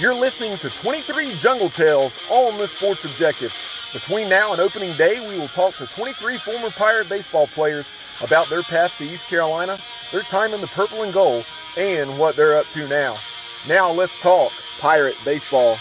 You're listening to 23 Jungle Tales all on the Sports Objective. Between now and opening day, we will talk to 23 former Pirate baseball players about their path to East Carolina, their time in the purple and gold, and what they're up to now. Now let's talk Pirate baseball.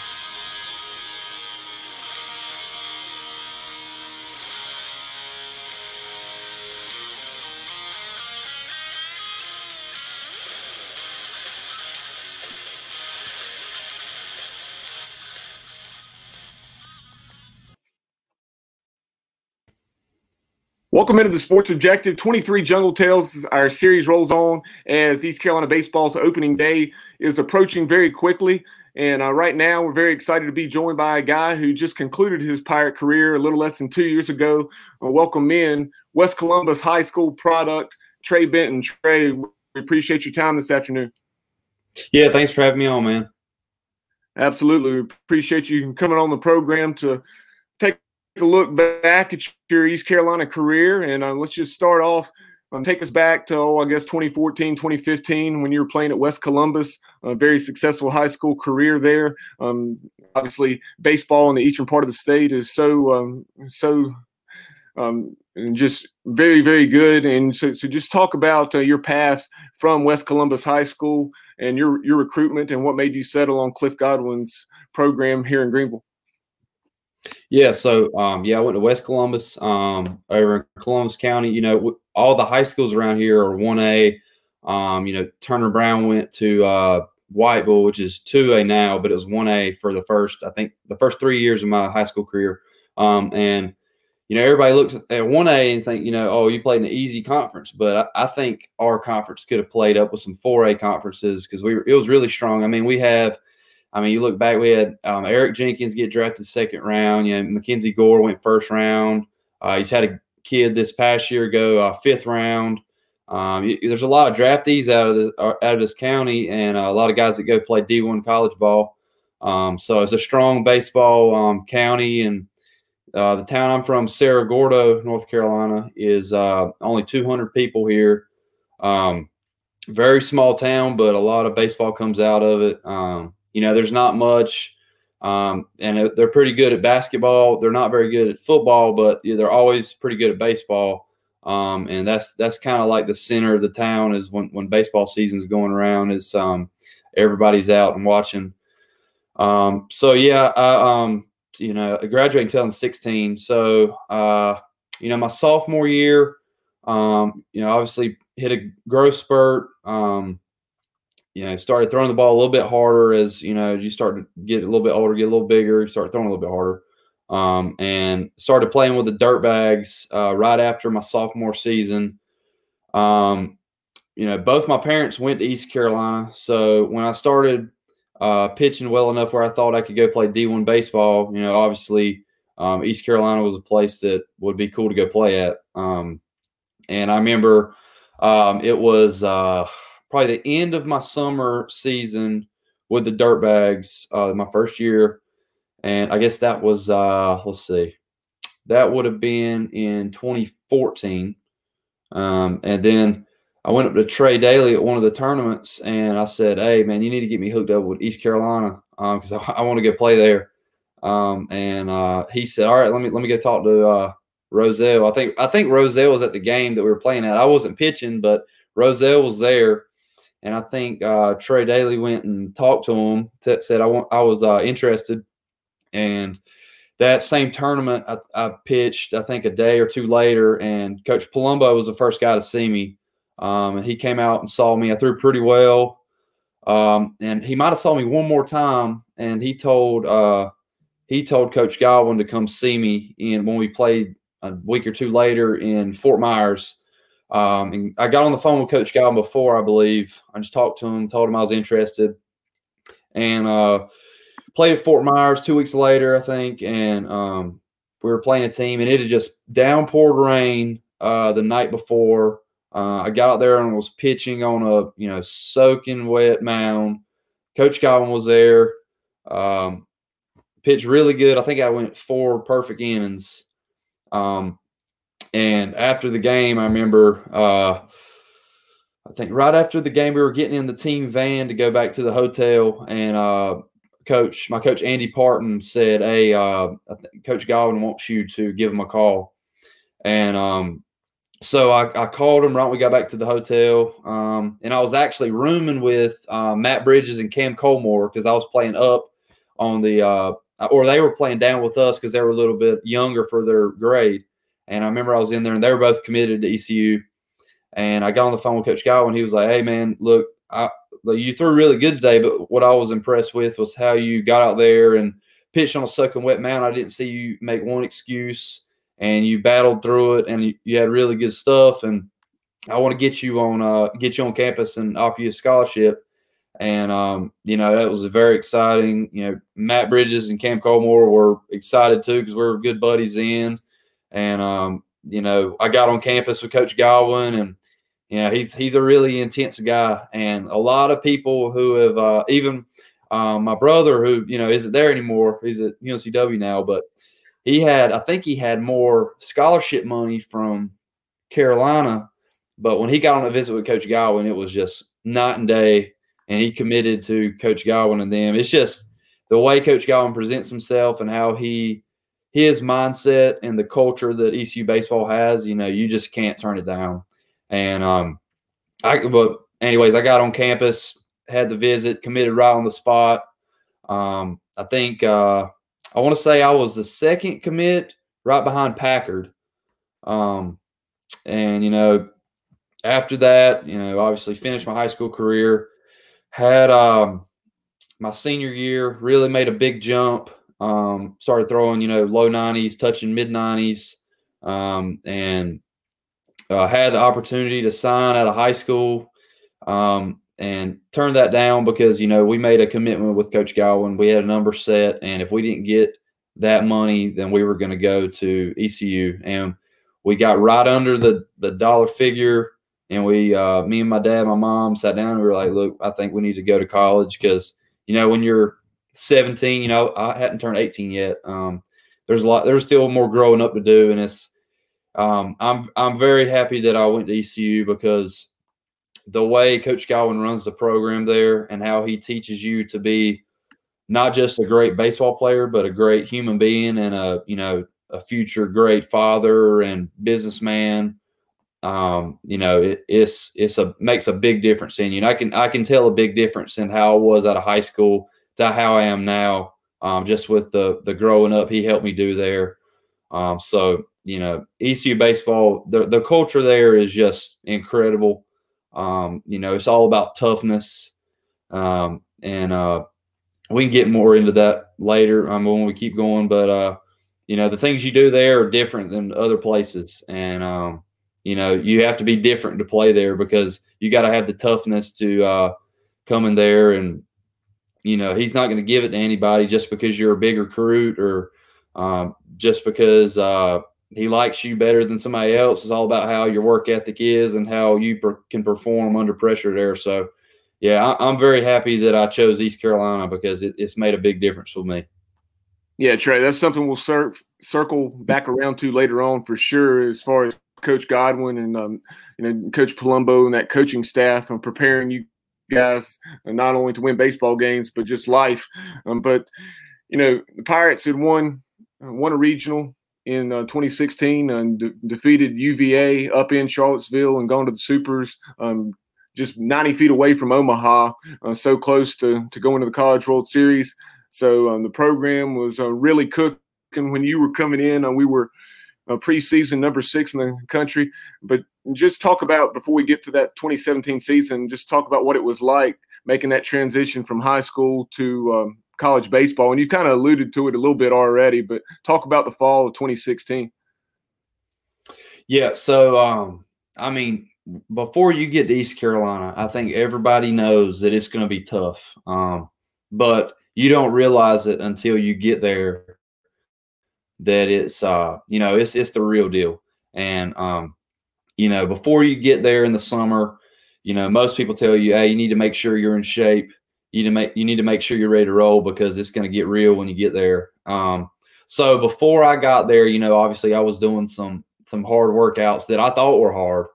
Welcome into the Sports Objective 23 Jungle Tales. Our series rolls on as East Carolina Baseball's opening day is approaching very quickly. And uh, right now, we're very excited to be joined by a guy who just concluded his pirate career a little less than two years ago. Uh, welcome in West Columbus High School product, Trey Benton. Trey, we appreciate your time this afternoon. Yeah, thanks for having me on, man. Absolutely. We appreciate you coming on the program to a look back at your East Carolina career, and uh, let's just start off. Um, take us back to, oh, I guess, 2014, 2015, when you were playing at West Columbus. A very successful high school career there. Um, obviously, baseball in the eastern part of the state is so, um, so, um, just very, very good. And so, so just talk about uh, your path from West Columbus High School and your your recruitment and what made you settle on Cliff Godwin's program here in Greenville. Yeah, so um, yeah, I went to West Columbus um, over in Columbus County. You know, all the high schools around here are one A. Um, you know, Turner Brown went to uh, Whiteville, which is two A now, but it was one A for the first, I think, the first three years of my high school career. Um, and you know, everybody looks at one A and think, you know, oh, you played in an easy conference, but I, I think our conference could have played up with some four A conferences because we were, it was really strong. I mean, we have I mean, you look back, we had um, Eric Jenkins get drafted second round. You know, Mackenzie Gore went first round. Uh, he's had a kid this past year go uh, fifth round. Um, you, there's a lot of draftees out of the, uh, out of this county, and uh, a lot of guys that go play D1 college ball. Um, so it's a strong baseball um, county, and uh, the town I'm from, Cerro Gordo, North Carolina, is uh, only 200 people here. Um, very small town, but a lot of baseball comes out of it. You know, there's not much, um, and they're pretty good at basketball. They're not very good at football, but they're always pretty good at baseball. Um, and that's that's kind of like the center of the town is when when baseball season's going around is um, everybody's out and watching. Um, so yeah, I, um, you know, in 2016. So uh, you know, my sophomore year, um, you know, obviously hit a growth spurt. Um, you know, started throwing the ball a little bit harder as you know you start to get a little bit older, get a little bigger, start throwing a little bit harder, um, and started playing with the dirt bags uh, right after my sophomore season. Um, you know, both my parents went to East Carolina, so when I started uh, pitching well enough where I thought I could go play D1 baseball, you know, obviously um, East Carolina was a place that would be cool to go play at. Um, and I remember um, it was. Uh, probably the end of my summer season with the Dirtbags, uh, my first year, and I guess that was uh, let's see, that would have been in 2014, um, and then I went up to Trey Daly at one of the tournaments, and I said, "Hey, man, you need to get me hooked up with East Carolina because um, I, I want to go play there." Um, and uh, he said, "All right, let me let me go talk to uh, Roszel. I think I think Roszel was at the game that we were playing at. I wasn't pitching, but Roszel was there." And I think uh, Trey Daly went and talked to him, t- said I want I was uh, interested, and that same tournament I, I, pitched I think a day or two later, and Coach Palumbo was the first guy to see me, um, and he came out and saw me. I threw pretty well, um, and he might have saw me one more time, and he told uh, he told Coach Godwin to come see me, and when we played a week or two later in Fort Myers um, and I got on the phone with Coach Godwin before, I believe. I just talked to him, told him I was interested, and uh, played at Fort Myers two weeks later, I think. And um, we were playing a team, and it had just downpoured rain uh, the night before. Uh, I got out there and was pitching on a you know soaking wet mound. Coach Godwin was there. Um, pitched really good. I think I went four perfect innings. Um, and after the game, I remember, uh, I think right after the game, we were getting in the team van to go back to the hotel, and uh, coach, my coach Andy Parton said, "Hey, uh, Coach Godwin wants you to give him a call," and um, so I, I, called him right when we got back to the hotel, um, and I was actually rooming with uh, Matt Bridges and Cam Colmore because I was playing up on the, uh, or they were playing down with us because they were a little bit younger for their grade. And I remember I was in there, and they were both committed to ECU. And I got on the phone with Coach Godwin. He was like, "Hey, man, look, I, you threw really good today, but what I was impressed with was how you got out there and pitched on a sucking wet mound. I didn't see you make one excuse." and you battled through it and you, you had really good stuff and I want to get you on uh, get you on campus and offer you a scholarship. And um, you know that was a very exciting. You know Matt Bridges and Cam Colmore were excited too because we were good buddies in. And um, you know I got on campus with Coach Godwin, and you know he's he's a really intense guy. And a lot of people who have uh, even um, my brother who you know isn't there anymore. He's at UNCW now, but he had, I think he had more scholarship money from Carolina, but when he got on a visit with Coach Godwin, it was just night and day. And he committed to Coach Godwin and them. It's just the way Coach Godwin presents himself and how he his mindset and the culture that ECU baseball has, you know, you just can't turn it down. And um I but anyways, I got on campus, had the visit, committed right on the spot. Um, I think uh I want to say I was the second commit right behind Packard. Um, and, you know, after that, you know, obviously finished my high school career, had um, my senior year, really made a big jump. Um, started throwing, you know, low 90s, touching mid 90s, um, and uh, had the opportunity to sign out of high school. Um, and turned that down because you know we made a commitment with Coach Godwin. We had a number set, and if we didn't get that money, then we were going to go to ECU, and we got right under the the dollar figure. And we, uh, me and my dad, my mom, sat down and we were like, "Look, I think we need to go to college because you know when you're 17, you know I hadn't turned 18 yet. Um, there's a lot, there's still more growing up to do, and it's um, I'm I'm very happy that I went to ECU because the way Coach Godwin runs the program there and how he teaches you to be not just a great baseball player, but a great human being and a you know a future great father and businessman. Um, you know, it, it's it's a makes a big difference in you. And I can I can tell a big difference in how I was out of high school to how I am now. Um, just with the the growing up he helped me do there. Um, so you know, ECU baseball, the the culture there is just incredible. Um, you know, it's all about toughness. Um, and uh, we can get more into that later um, when we keep going. But, uh, you know, the things you do there are different than other places. And, um, you know, you have to be different to play there because you got to have the toughness to uh, come in there. And, you know, he's not going to give it to anybody just because you're a big recruit or um, just because, uh, he likes you better than somebody else. It's all about how your work ethic is and how you per- can perform under pressure there. So, yeah, I, am very happy that I chose East Carolina because it, it's made a big difference for me. Yeah, Trey, that's something we'll cir- circle back around to later on for sure. As far as Coach Godwin and um, you know Coach Palumbo and that coaching staff and preparing you guys not only to win baseball games but just life. Um, but you know the Pirates had won won a regional in uh, 2016 and de- defeated UVA up in Charlottesville and gone to the Supers, um, just 90 feet away from Omaha, uh, so close to, to going to the College World Series. So um, the program was uh, really cooking when you were coming in. Uh, we were uh, preseason number six in the country. But just talk about, before we get to that 2017 season, just talk about what it was like making that transition from high school to um, college baseball, and you kind of alluded to it a little bit already, but talk about the fall of 2016. Yeah, so um, I mean, before you get to East Carolina, I think everybody knows that it's going to be tough, um, but you don't realize it until you get there that it's uh, you know it's it's the real deal, and um, you know before you get there in the summer, you know most people tell you, hey, you need to make sure you're in shape you need to make you need to make sure you're ready to roll because it's going to get real when you get there. Um, so before I got there, you know, obviously I was doing some some hard workouts that I thought were hard,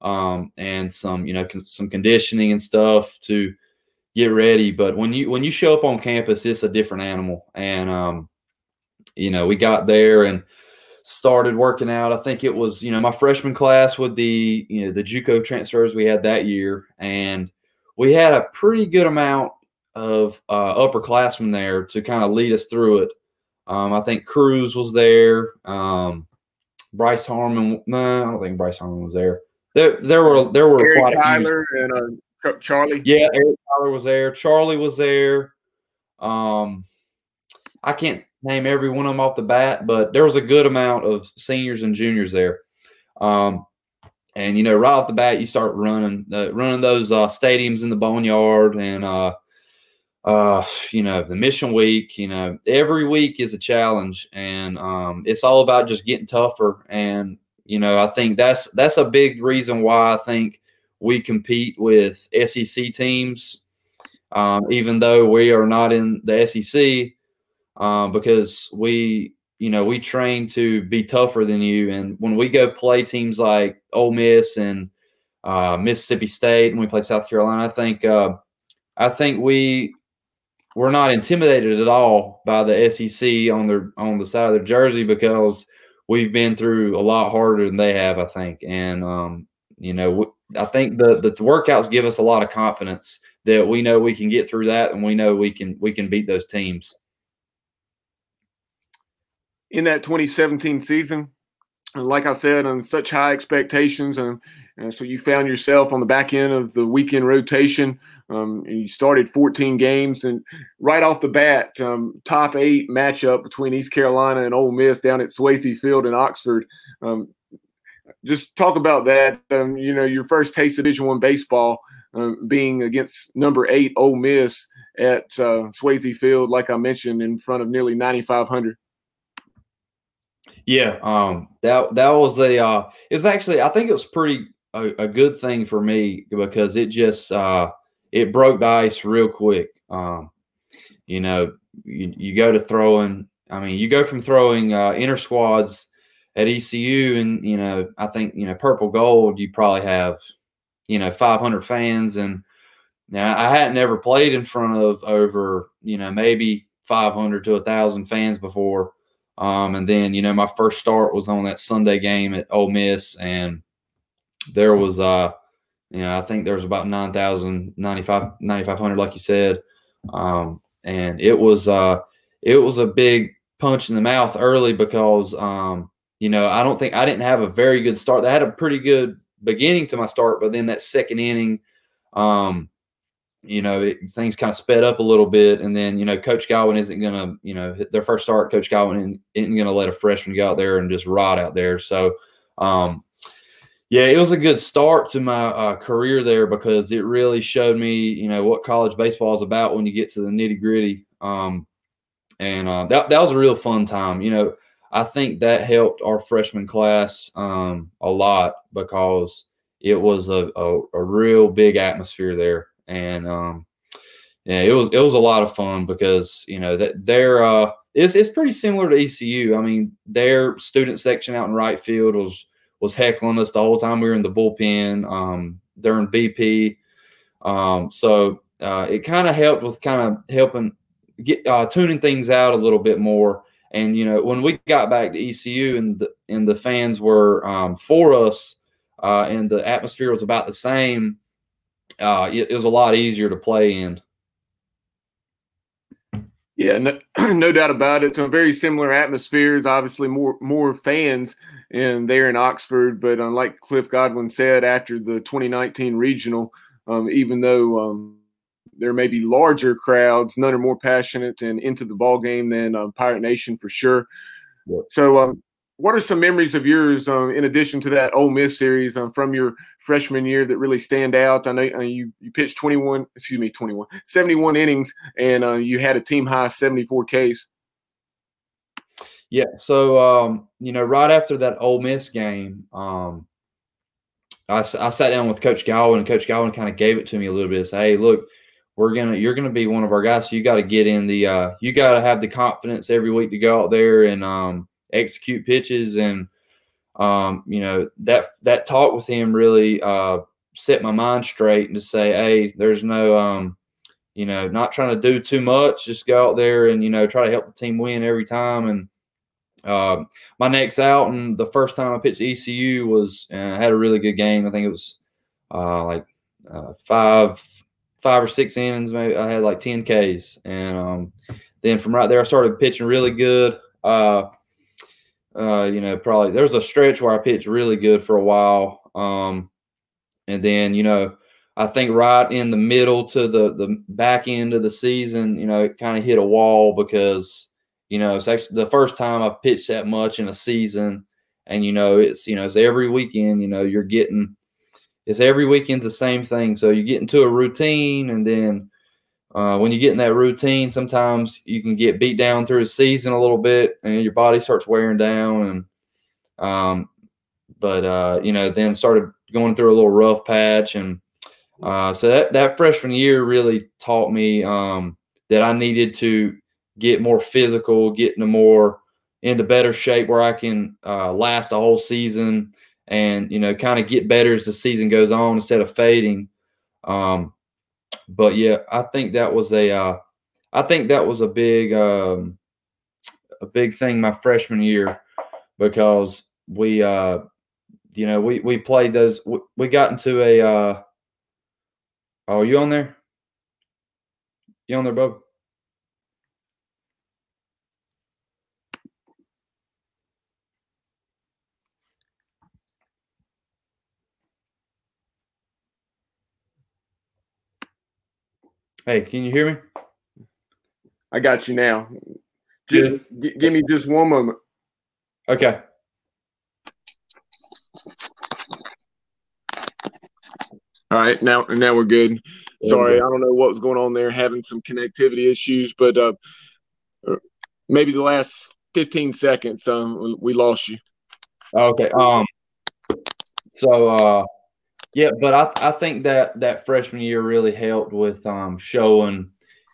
um, and some you know con- some conditioning and stuff to get ready. But when you when you show up on campus, it's a different animal. And um, you know, we got there and started working out. I think it was you know my freshman class with the you know the JUCO transfers we had that year, and we had a pretty good amount of uh, upperclassmen there to kind of lead us through it. Um, I think Cruz was there. Um, Bryce Harmon. No, I don't think Bryce Harmon was there. There, there were there were Eric quite a Tyler few. and uh, Charlie. Yeah, Eric Tyler was there. Charlie was there. Um, I can't name every one of them off the bat, but there was a good amount of seniors and juniors there. Um, and you know, right off the bat, you start running uh, running those uh, stadiums in the boneyard, and uh, uh, you know, the mission week. You know, every week is a challenge, and um, it's all about just getting tougher. And you know, I think that's that's a big reason why I think we compete with SEC teams, um, even though we are not in the SEC, um, because we, you know, we train to be tougher than you. And when we go play teams like Ole Miss and uh, Mississippi State, and we play South Carolina, I think, uh, I think we we're not intimidated at all by the SEC on their on the side of their jersey because we've been through a lot harder than they have, I think. And um, you know, I think the the workouts give us a lot of confidence that we know we can get through that, and we know we can we can beat those teams. In that 2017 season, like I said, on such high expectations, and, and, so you found yourself on the back end of the weekend rotation. Um, and you started 14 games, and right off the bat, um, top eight matchup between East Carolina and Ole Miss down at Swayze Field in Oxford. Um, just talk about that. Um, you know, your first taste of Division One baseball um, being against number eight Ole Miss at uh, Swayze Field, like I mentioned, in front of nearly 9,500. Yeah, um, that that was the. Uh, it was actually I think it was pretty a, a good thing for me because it just uh, it broke the ice real quick. Um, you know, you, you go to throwing. I mean, you go from throwing uh, inner squads at ECU, and you know, I think you know purple gold. You probably have you know 500 fans, and now I hadn't ever played in front of over you know maybe 500 to a thousand fans before. Um, and then you know my first start was on that Sunday game at Ole Miss, and there was uh you know, I think there was about 9,000, 9,500, like you said. Um, and it was, uh, it was a big punch in the mouth early because, um, you know, I don't think I didn't have a very good start. I had a pretty good beginning to my start, but then that second inning, um, you know, it, things kind of sped up a little bit. And then, you know, Coach Godwin isn't going to, you know, their first start, Coach Godwin isn't going to let a freshman go out there and just rot out there. So, um, yeah, it was a good start to my uh, career there because it really showed me, you know, what college baseball is about when you get to the nitty gritty. Um, and uh, that that was a real fun time. You know, I think that helped our freshman class um, a lot because it was a, a, a, real big atmosphere there, and um, yeah, it was it was a lot of fun because you know that their uh, it's it's pretty similar to ECU. I mean, their student section out in right field was was heckling us the whole time we were in the bullpen um, during BP. Um, so uh, it kind of helped with kind of helping get uh, tuning things out a little bit more. And you know, when we got back to ECU and the and the fans were um, for us, uh, and the atmosphere was about the same, uh, it, it was a lot easier to play in. Yeah, no, no, doubt about it. Some very similar atmospheres. Obviously, more more fans in there in Oxford. But unlike Cliff Godwin said after the 2019 regional, um, even though um, there may be larger crowds, none are more passionate and into the ball game than um, Pirate Nation for sure. So, um, what are some memories of yours um, in addition to that Ole Miss series um, from your freshman year that really stand out? I know uh, you you pitched 21, excuse me, 21, 71 innings, and uh, you had a team high 74 Ks. Yeah, so um, you know, right after that Ole Miss game, um, I, I sat down with Coach Godwin, and Coach Godwin kind of gave it to me a little bit. Say, hey, look, we're gonna, you're gonna be one of our guys. So you got to get in the, uh, you got to have the confidence every week to go out there and um, execute pitches and um, you know that that talk with him really uh, set my mind straight and to say hey there's no um, you know, not trying to do too much, just go out there and you know try to help the team win every time. And uh, my next out and the first time I pitched ECU was uh, I had a really good game. I think it was uh, like uh, five five or six innings. Maybe I had like ten Ks, and um, then from right there I started pitching really good. Uh, uh, you know, probably there was a stretch where I pitched really good for a while. Um, and then, you know, I think right in the middle to the the back end of the season, you know, it kind of hit a wall because, you know, it's actually the first time I've pitched that much in a season. And, you know, it's, you know, it's every weekend, you know, you're getting, it's every weekend's the same thing. So you get into a routine and then, uh, when you get in that routine, sometimes you can get beat down through the season a little bit, and your body starts wearing down. And um, but uh, you know, then started going through a little rough patch, and uh, so that that freshman year really taught me um, that I needed to get more physical, get into more into better shape where I can uh, last a whole season, and you know, kind of get better as the season goes on instead of fading. Um, but yeah, I think that was a, uh, I think that was a big, um, a big thing my freshman year because we, uh, you know, we we played those. We, we got into a. Uh, oh, you on there? You on there, Bob? Hey, can you hear me? I got you now. Just, g- give me just one moment. Okay. All right, now now we're good. Sorry, I don't know what was going on there, having some connectivity issues, but uh, uh maybe the last 15 seconds, um, we lost you. Okay. Um. So, uh, yeah, but I, I think that that freshman year really helped with um, showing,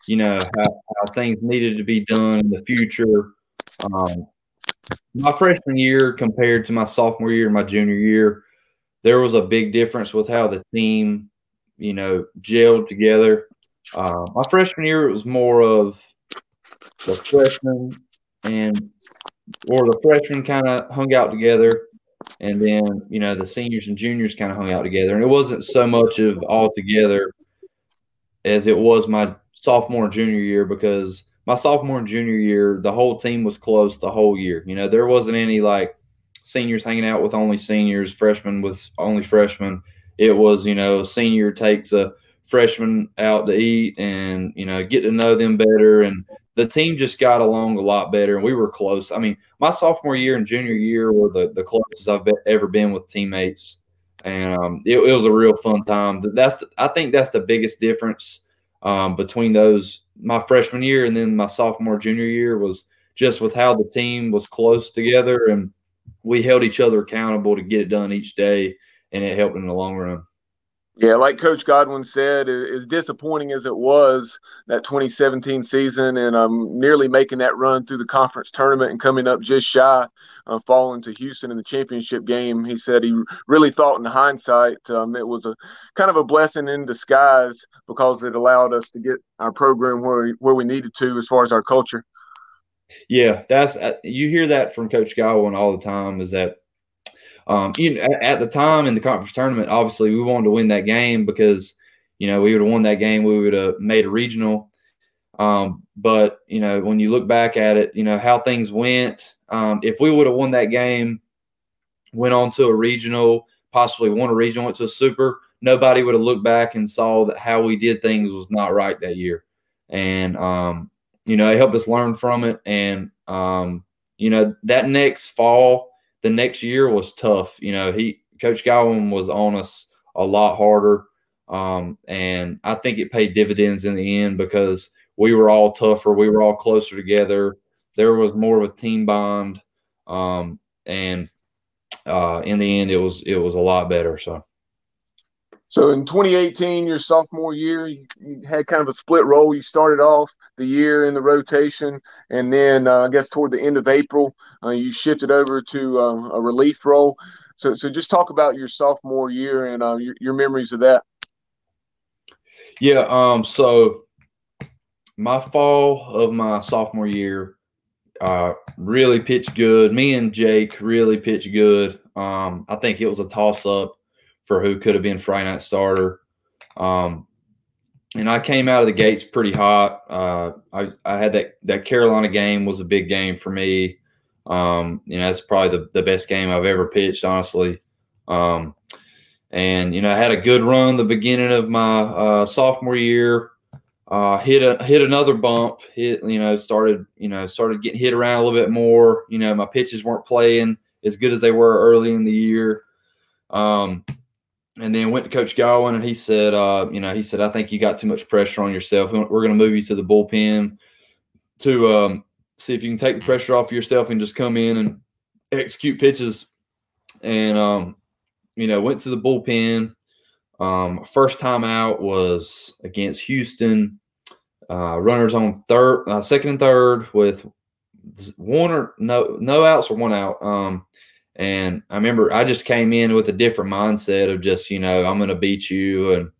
you know, how, how things needed to be done in the future. Um, my freshman year compared to my sophomore year, my junior year, there was a big difference with how the team, you know, gelled together. Uh, my freshman year, it was more of the freshmen and or the freshmen kind of hung out together and then you know the seniors and juniors kind of hung out together. And it wasn't so much of all together as it was my sophomore and junior year because my sophomore and junior year the whole team was close the whole year. You know there wasn't any like seniors hanging out with only seniors freshmen with only freshmen. It was you know senior takes a freshman out to eat and you know get to know them better and the team just got along a lot better and we were close. I mean, my sophomore year and junior year were the, the closest I've been, ever been with teammates. And um, it, it, was a real fun time. That's the, I think that's the biggest difference um, between those my freshman year and then my sophomore junior year was just with how the team was close together and we held each other accountable to get it done each day and it helped in the long run. Yeah, like Coach Godwin said, as disappointing as it was that 2017 season, and um, nearly making that run through the conference tournament and coming up just shy, uh, falling to Houston in the championship game. He said he really thought, in hindsight, um, it was a kind of a blessing in disguise because it allowed us to get our program where we, where we needed to as far as our culture. Yeah, that's uh, you hear that from Coach Godwin all the time. Is that um, you know, at, at the time in the conference tournament, obviously we wanted to win that game because you know we would have won that game, we would have made a regional. Um, but you know, when you look back at it, you know how things went. Um, if we would have won that game, went on to a regional, possibly won a regional, went to a super, nobody would have looked back and saw that how we did things was not right that year. And um, you know, it helped us learn from it. And um, you know, that next fall, the next year was tough. You know, he Coach Godwin was on us a lot harder, um, and I think it paid dividends in the end because we were all tougher, we were all closer together. There was more of a team bond, um, and uh, in the end, it was it was a lot better. So. So in 2018, your sophomore year, you, had kind of a split role. You started off the year in the rotation, and then uh, I guess toward the end of April, uh, you shifted over to uh, a relief role. So, so just talk about your sophomore year and uh, your, your memories of that. Yeah. Um. So my fall of my sophomore year, uh, really pitched good. Me and Jake really pitched good. Um, I think it was a toss up for who could have been Friday night starter. Um, and I came out of the gates pretty hot. Uh, I, I had that that Carolina game was a big game for me. Um, you know, that's probably the, the best game I've ever pitched, honestly. Um, and you know, I had a good run the beginning of my uh, sophomore year. Uh, hit a hit another bump. Hit you know started you know started getting hit around a little bit more. You know, my pitches weren't playing as good as they were early in the year. Um, and then went to Coach Godwin, and he said, uh, you know, he said, I think you got too much pressure on yourself. We're going to move you to the bullpen to um, see if you can take the pressure off yourself and just come in and execute pitches. And um, you know, went to the bullpen. Um, first time out was against Houston. Uh, runners on third, uh, second and third with one or no no outs or one out. Um, and I remember I just came in with a different mindset of just, you know, I'm going to beat you and,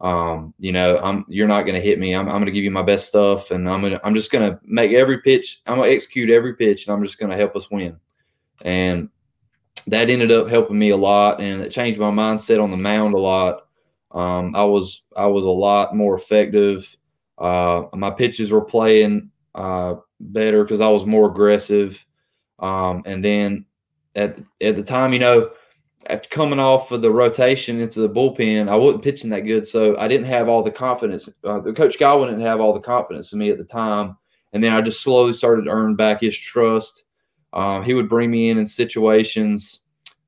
um, you know, I'm, you're not going to hit me. I'm, I'm going to give you my best stuff. And I'm going I'm just going to make every pitch. I'm going to execute every pitch and I'm just going to help us win. And that ended up helping me a lot. And it changed my mindset on the mound a lot. Um, I was, I was a lot more effective. Uh, my pitches were playing, uh, better because I was more aggressive. Um, and then at at the time, you know, after coming off of the rotation into the bullpen, I wasn't pitching that good, so I didn't have all the confidence. Uh, the coach Godwin didn't have all the confidence in me at the time, and then I just slowly started to earn back his trust. Um, he would bring me in in situations.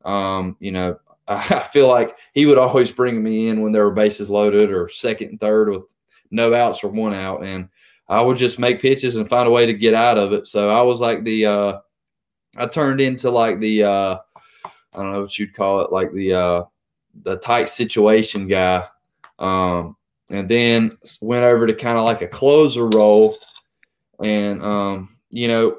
Um, you know, I feel like he would always bring me in when there were bases loaded or second and third with no outs or one out, and I would just make pitches and find a way to get out of it. So I was like the uh, I turned into like the uh, I don't know what you'd call it, like the uh, the tight situation guy. Um, and then went over to kind of like a closer role. And um, you know,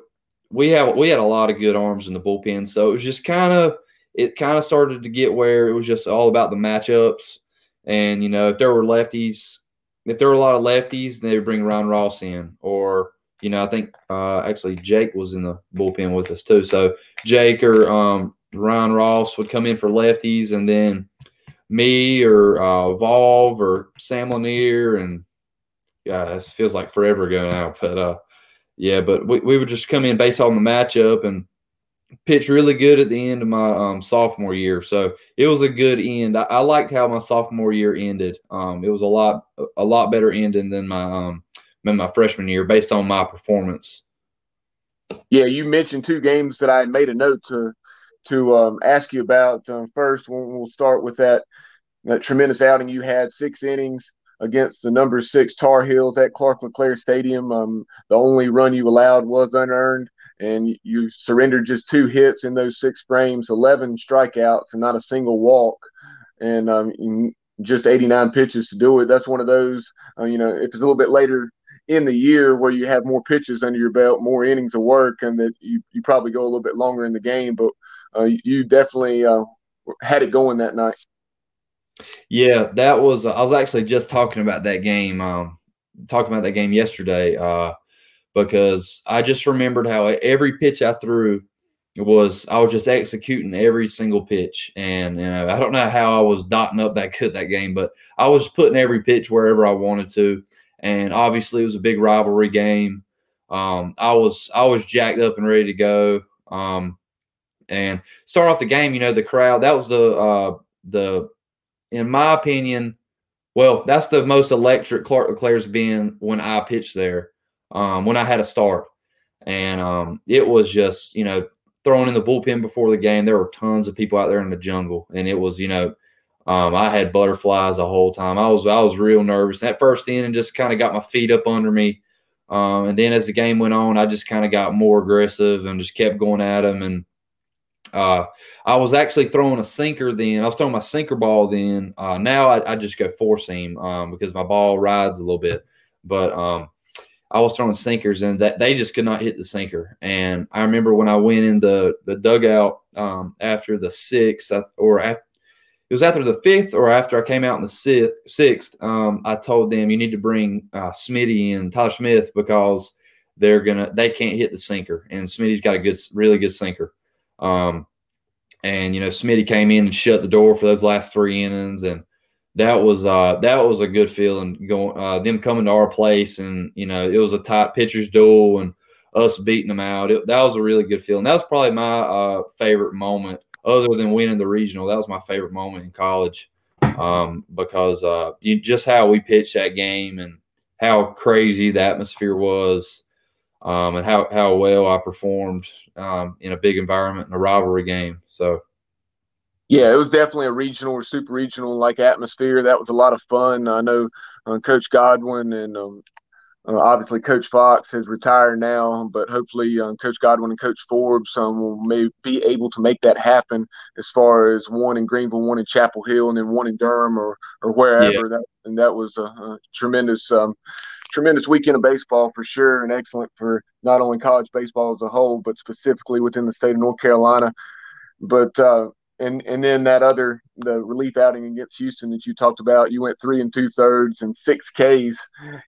we have we had a lot of good arms in the bullpen, so it was just kind of it kind of started to get where it was just all about the matchups. And you know, if there were lefties, if there were a lot of lefties, they would bring Ron Ross in, or you know, I think uh, actually Jake was in the bullpen with us too. So Jake or um, Ryan Ross would come in for lefties, and then me or uh, Voliva or Sam Lanier, and yeah, this feels like forever ago now. But uh, yeah, but we, we would just come in based on the matchup and pitch really good at the end of my um, sophomore year. So it was a good end. I, I liked how my sophomore year ended. Um, it was a lot a lot better ending than my um, in my freshman year based on my performance. Yeah, you mentioned two games that I made a note to to um, ask you about. Um, first, we'll, start with that that tremendous outing you had, six innings against the number six Tar Heels at Clark LeClair Stadium. Um, the only run you allowed was unearned, and you surrendered just two hits in those six frames, 11 strikeouts, and not a single walk. And um, just 89 pitches to do it. That's one of those, uh, you know, if it's a little bit later in the year where you have more pitches under your belt, more innings of work, and that you, you probably go a little bit longer in the game. But uh, you definitely uh, had it going that night. Yeah, that was. I was actually just talking about that game. Um, talking about that game yesterday uh, because I just remembered how every pitch I threw was I was just executing every single pitch, and you know I don't know how I was dotting up that cut that game, but I was putting every pitch wherever I wanted to and obviously it was a big rivalry game. Um, I was I was jacked up and ready to go. Um, and start off the game, you know, the crowd that was the uh, the in my opinion, well, that's the most electric Clark LeClair's been when I pitched there, um, when I had a start, and um, it was just you know thrown in the bullpen before the game. There were tons of people out there in the jungle, and it was you know um, I had butterflies the whole time. I was I was real nervous. That first inning just kind of got my feet up under me, um, and then as the game went on, I just kind of got more aggressive and just kept going at them. And uh, I was actually throwing a sinker then. I was throwing my sinker ball then. Uh, now I, I, just go four seam um, because my ball rides a little bit. But um, I was throwing sinkers and that they just could not hit the sinker. And I remember when I went in the the dugout um, after the sixth or after it was after the fifth or after I came out in the sixth. Um, I told them you need to bring uh, Smitty and Tyler Smith because they're gonna they can't hit the sinker, and Smitty's got a good, really good sinker. Um, and you know, Smitty came in and shut the door for those last three innings, and that was uh that was a good feeling going uh, them coming to our place, and you know, it was a tight pitcher's duel, and us beating them out. It, that was a really good feeling. That was probably my uh, favorite moment other than winning the regional, that was my favorite moment in college um, because uh, you, just how we pitched that game and how crazy the atmosphere was um, and how, how well I performed um, in a big environment in a rivalry game. So, yeah, it was definitely a regional or super regional like atmosphere. That was a lot of fun. I know uh, Coach Godwin and um, uh, obviously, Coach Fox has retired now, but hopefully, um, Coach Godwin and Coach Forbes um, will may be able to make that happen. As far as one in Greenville, one in Chapel Hill, and then one in Durham or or wherever. Yeah. That and that was a, a tremendous, um, tremendous weekend of baseball for sure, and excellent for not only college baseball as a whole, but specifically within the state of North Carolina. But uh, and and then that other the relief outing against Houston that you talked about, you went three and two thirds and six Ks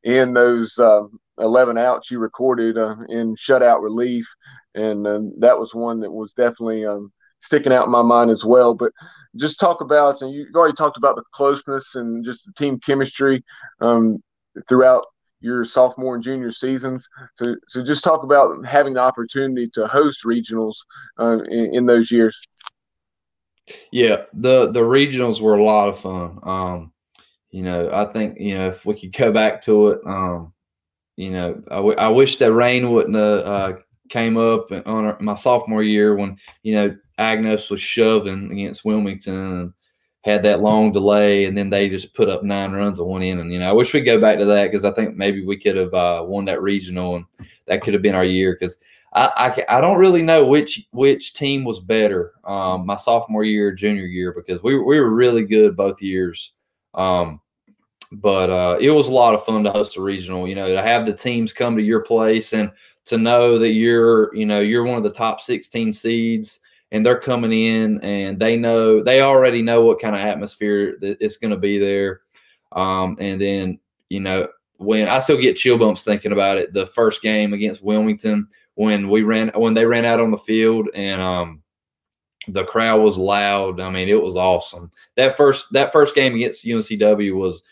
in those uh, eleven outs you recorded uh, in shutout relief, and uh, that was one that was definitely um, sticking out in my mind as well. But just talk about and you already talked about the closeness and just the team chemistry um, throughout your sophomore and junior seasons. So, so just talk about having the opportunity to host regionals uh, in, in those years. Yeah, the the regionals were a lot of fun. Um, you know, I think you know if we could go back to it, um, you know, I, w- I wish that rain wouldn't have uh, came up on our, my sophomore year when you know Agnos was shoving against Wilmington and had that long delay, and then they just put up nine runs on one inning. You know, I wish we'd go back to that because I think maybe we could have uh, won that regional, and that could have been our year because I, I, I don't really know which which team was better, um, my sophomore year, junior year, because we we were really good both years. Um, but uh, it was a lot of fun to host a regional. You know, to have the teams come to your place and to know that you're you know you're one of the top 16 seeds and they're coming in and they know they already know what kind of atmosphere it's going to be there. Um, and then you know when I still get chill bumps thinking about it, the first game against Wilmington when we ran when they ran out on the field and um the crowd was loud. I mean, it was awesome. That first that first game against UNCW was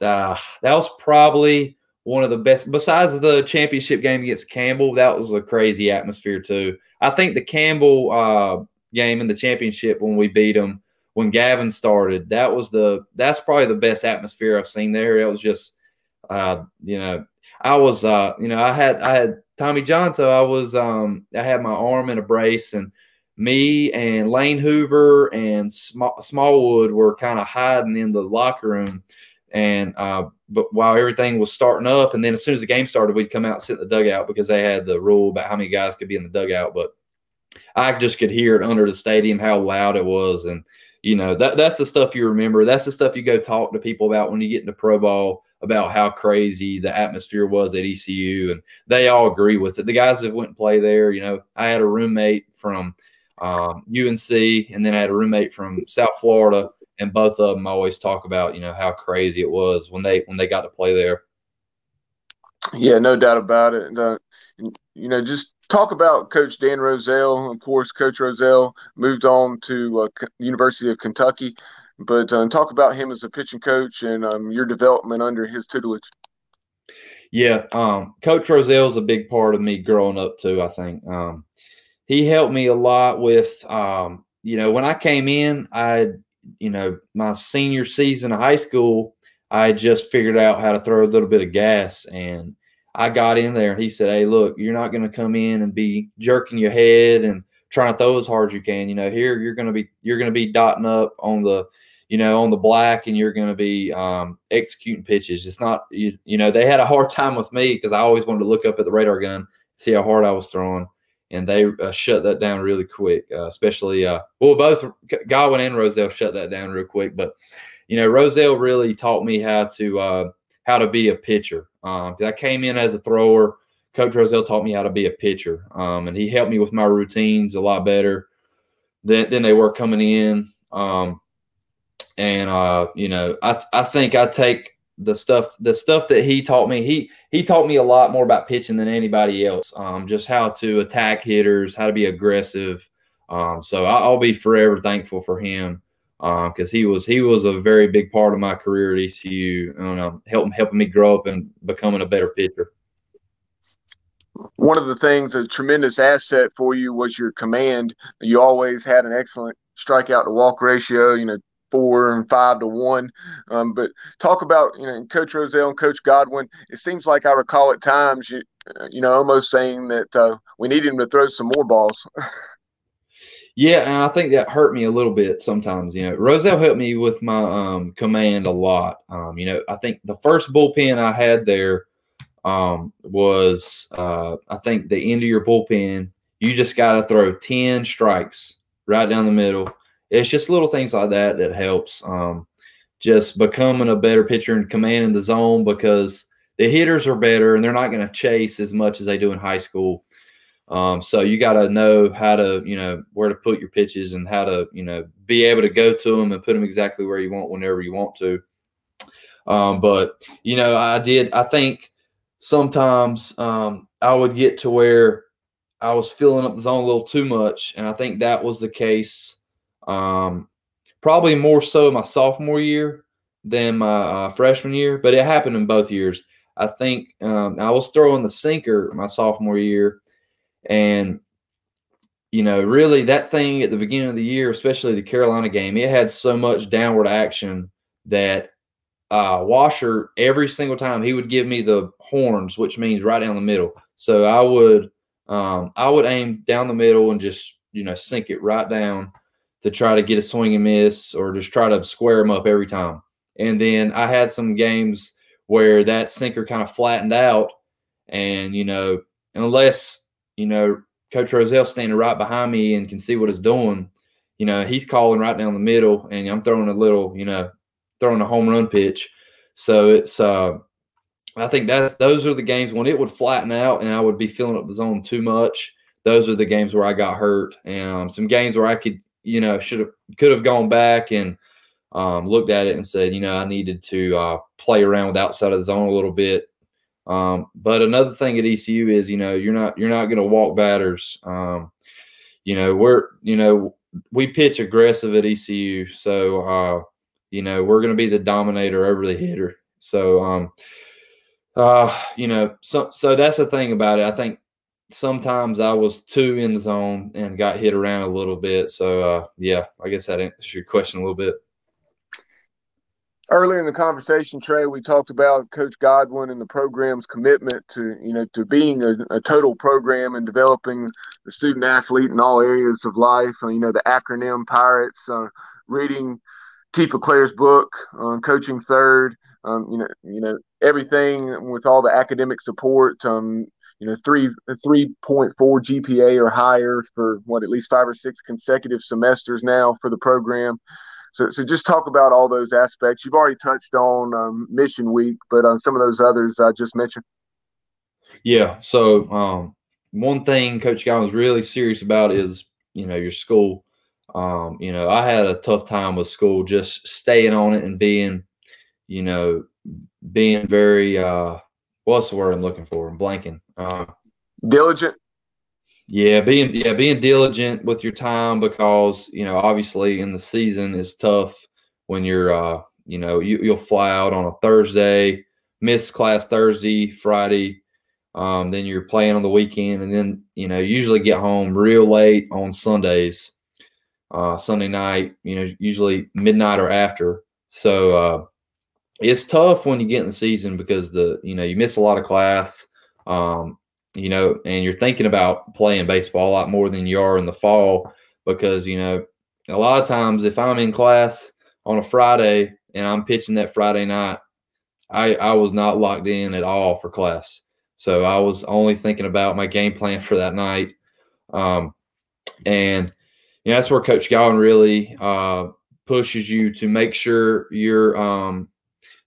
uh, that was probably one of the best. Besides the championship game against Campbell, that was a crazy atmosphere too. I think the Campbell uh, game in the championship when we beat them when Gavin started, that was the that's probably the best atmosphere I've seen there. It was just uh, you know I was uh, you know I had I had Tommy John. So I was um I had my arm in a brace and me and Lane Hoover and Smallwood were kind of hiding in the locker room. And uh, but while everything was starting up, and then as soon as the game started, we'd come out and sit in the dugout because they had the rule about how many guys could be in the dugout. But I just could hear it under the stadium how loud it was, and you know that that's the stuff you remember. That's the stuff you go talk to people about when you get into pro ball about how crazy the atmosphere was at ECU, and they all agree with it. The guys that went and play there, you know, I had a roommate from um, UNC, and then I had a roommate from South Florida, and both of them always talk about you know how crazy it was when they when they got to play there. Yeah, no doubt about it. Uh, you know, just talk about Coach Dan Roszel. Of course, Coach Roszel moved on to uh, University of Kentucky. But um, talk about him as a pitching coach and um, your development under his tutelage. Yeah, um, Coach Roszel is a big part of me growing up too. I think um, he helped me a lot with, um, you know, when I came in, I, you know, my senior season of high school, I just figured out how to throw a little bit of gas, and I got in there, and he said, "Hey, look, you're not going to come in and be jerking your head and trying to throw as hard as you can. You know, here you're going to be you're going to be dotting up on the you know, on the black and you're going to be um, executing pitches. It's not, you, you know, they had a hard time with me because I always wanted to look up at the radar gun, see how hard I was throwing. And they uh, shut that down really quick, uh, especially, uh, well, both Godwin and Roszel shut that down real quick. But, you know, Roszel really taught me how to, uh, how to be a pitcher. Um, I came in as a thrower. Coach Roszel taught me how to be a pitcher. Um, and he helped me with my routines a lot better than, than they were coming in. Um, and uh, you know, I I think I take the stuff the stuff that he taught me. He he taught me a lot more about pitching than anybody else. Um, just how to attack hitters, how to be aggressive. Um, so I, I'll be forever thankful for him because um, he was he was a very big part of my career at ECU, helping helping me grow up and becoming a better pitcher. One of the things, a tremendous asset for you was your command. You always had an excellent strikeout to walk ratio. You know, four and five to one. Um, but talk about you know Coach Roszel and Coach Godwin. It seems like I recall at times you you know almost saying that uh, we need him to throw some more balls. Yeah, and I think that hurt me a little bit sometimes. You know, Roszel helped me with my um, command a lot. Um, you know, I think the first bullpen I had there um, was, uh, I think the end of your bullpen, you just got to throw 10 strikes right down the middle. It's just little things like that that helps. Um, just becoming a better pitcher and commanding the zone because the hitters are better and they're not going to chase as much as they do in high school. Um, so you got to know how to, you know, where to put your pitches and how to, you know, be able to go to them and put them exactly where you want whenever you want to. Um, but you know, I did. I think sometimes um, I would get to where I was filling up the zone a little too much, and I think that was the case. Um, probably more so my sophomore year than my uh, freshman year, but it happened in both years. I think um, I was throwing the sinker my sophomore year and you know, really that thing at the beginning of the year, especially the Carolina game, it had so much downward action that uh, Washer every single time he would give me the horns, which means right down the middle. So I would um, I would aim down the middle and just you know sink it right down to try to get a swing and miss or just try to square them up every time. And then I had some games where that sinker kind of flattened out, and you know unless you know, Coach Roszel standing right behind me and can see what he's doing. You know, he's calling right down the middle, and I'm throwing a little, you know, throwing a home run pitch. So it's, uh, I think that's those are the games when it would flatten out and I would be filling up the zone too much. Those are the games where I got hurt, and um, some games where I could, you know, should have could have gone back and um, looked at it and said, you know, I needed to uh, play around with outside of the zone a little bit um, but another thing at ECU is, you know, you're not you're not going to walk batters. Um, you know, we're you know we pitch aggressive at ECU, so uh, you know we're going to be the dominator over the hitter. So, um, uh, you know, so so that's the thing about it. I think sometimes I was too in the zone and got hit around a little bit. So, uh, yeah, I guess that answers your question a little bit earlier in the conversation, Trey, we talked about Coach Godwin and the program's commitment to, you know, to being a, a total program and developing the student athlete in all areas of life. Uh, you know, the acronym Pirates, uh, reading Keith LeClair's book, um, coaching third. Um, you know, you know everything with all the academic support. Um, you know, three three point four GPA or higher for what at least five or six consecutive semesters now for the program. So, so just talk about all those aspects. You've already touched on um, Mission Week, but on some of those others I just mentioned. Yeah. So um, one thing Coach Guy was really serious about is you know your school. Um, you know, I had a tough time with school, just staying on it and being, you know, being very uh, what's the word I'm looking for? I'm blanking. Uh, Diligent. Yeah, being yeah being diligent with your time because you know obviously in the season is tough when you're uh you know you, you'll fly out on a Thursday, miss class Thursday, Friday, um, then you're playing on the weekend, and then you know usually get home real late on Sundays, uh, Sunday night. You know usually midnight or after. So uh, it's tough when you get in the season because the you know you miss a lot of class. Um, you know, and you're thinking about playing baseball a lot more than you are in the fall because, you know, a lot of times if I'm in class on a Friday and I'm pitching that Friday night, I, I was not locked in at all for class. So I was only thinking about my game plan for that night. Um, and you know, that's where Coach Godwin really uh, pushes you to make sure you're um,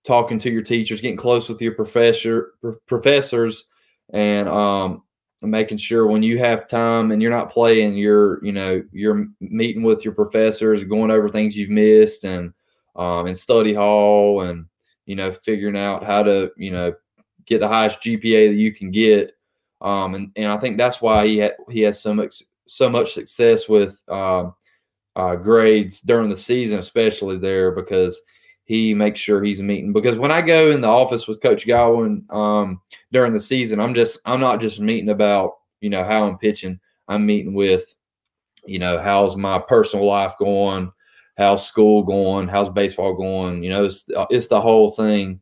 talking to your teachers, getting close with your professor professors and um, making sure when you have time and you're not playing, you're you know you're meeting with your professors, going over things you've missed, and um, in study hall and you know figuring out how to you know get the highest GPA that you can get. Um, and, and I think that's why he ha- he has so much so much success with uh, uh, grades during the season, especially there because he makes sure he's meeting. Because when I go in the office with Coach Godwin um, during the season, I'm just I'm not just meeting about you know how I'm pitching. I'm meeting with you know how's my personal life going, how's school going, how's baseball going. You know, it's it's the whole thing.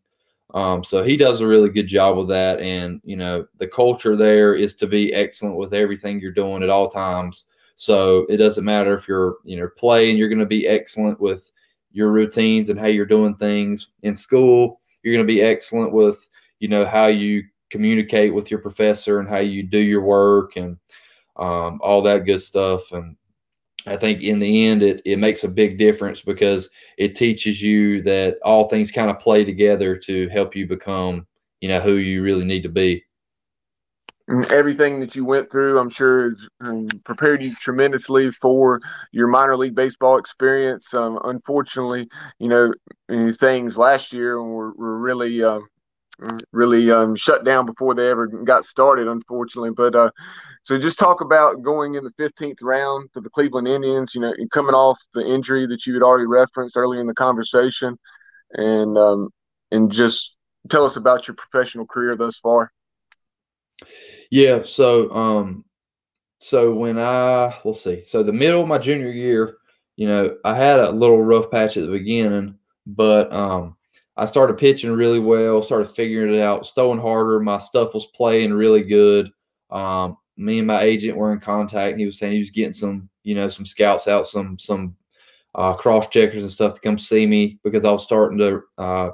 Um, so he does a really good job with that. And, you know, the culture there is to be excellent with everything you're doing at all times. So it doesn't matter if you're, you know, playing, you're going to be excellent with your routines and how you're doing things in school. You're going to be excellent with, you know, how you communicate with your professor and how you do your work and um, all that good stuff. And I think in the end, it, it makes a big difference because it teaches you that all things kind of play together to help you become, you know, who you really need to be. Everything that you went through, I'm sure, has prepared you tremendously for your minor league baseball experience. Um, unfortunately, you know, things last year were, were really um, really um, shut down before they ever got started, unfortunately. But uh, so just talk about going in the 15th round to the Cleveland Indians, you know, and coming off the injury that you had already referenced earlier in the conversation, and um, and just tell us about your professional career thus far. Yeah, so um, so when I let's see, so the middle of my junior year, you know, I had a little rough patch at the beginning, but um, I started pitching really well, started figuring it out, throwing harder. My stuff was playing really good. Um, me and my agent were in contact. and he was saying he was getting some, you know, some scouts out, some some uh, cross checkers and stuff to come see me because I was starting to uh,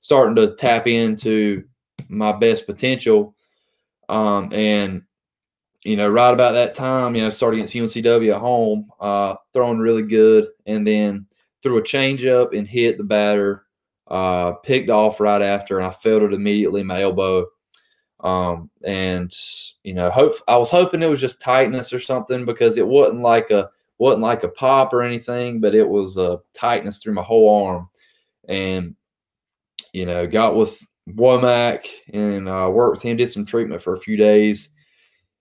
starting to tap into my best potential. Um, and you know, right about that time, you know, started against UNCW at home, uh, throwing really good, and then threw a changeup and hit the batter, uh, picked off right after, and I felt it immediately my elbow. Um, and you know, hope I was hoping it was just tightness or something because it wasn't like a wasn't like a pop or anything, but it was a tightness through my whole arm. And you know, got with Womack and uh, worked with him, did some treatment for a few days.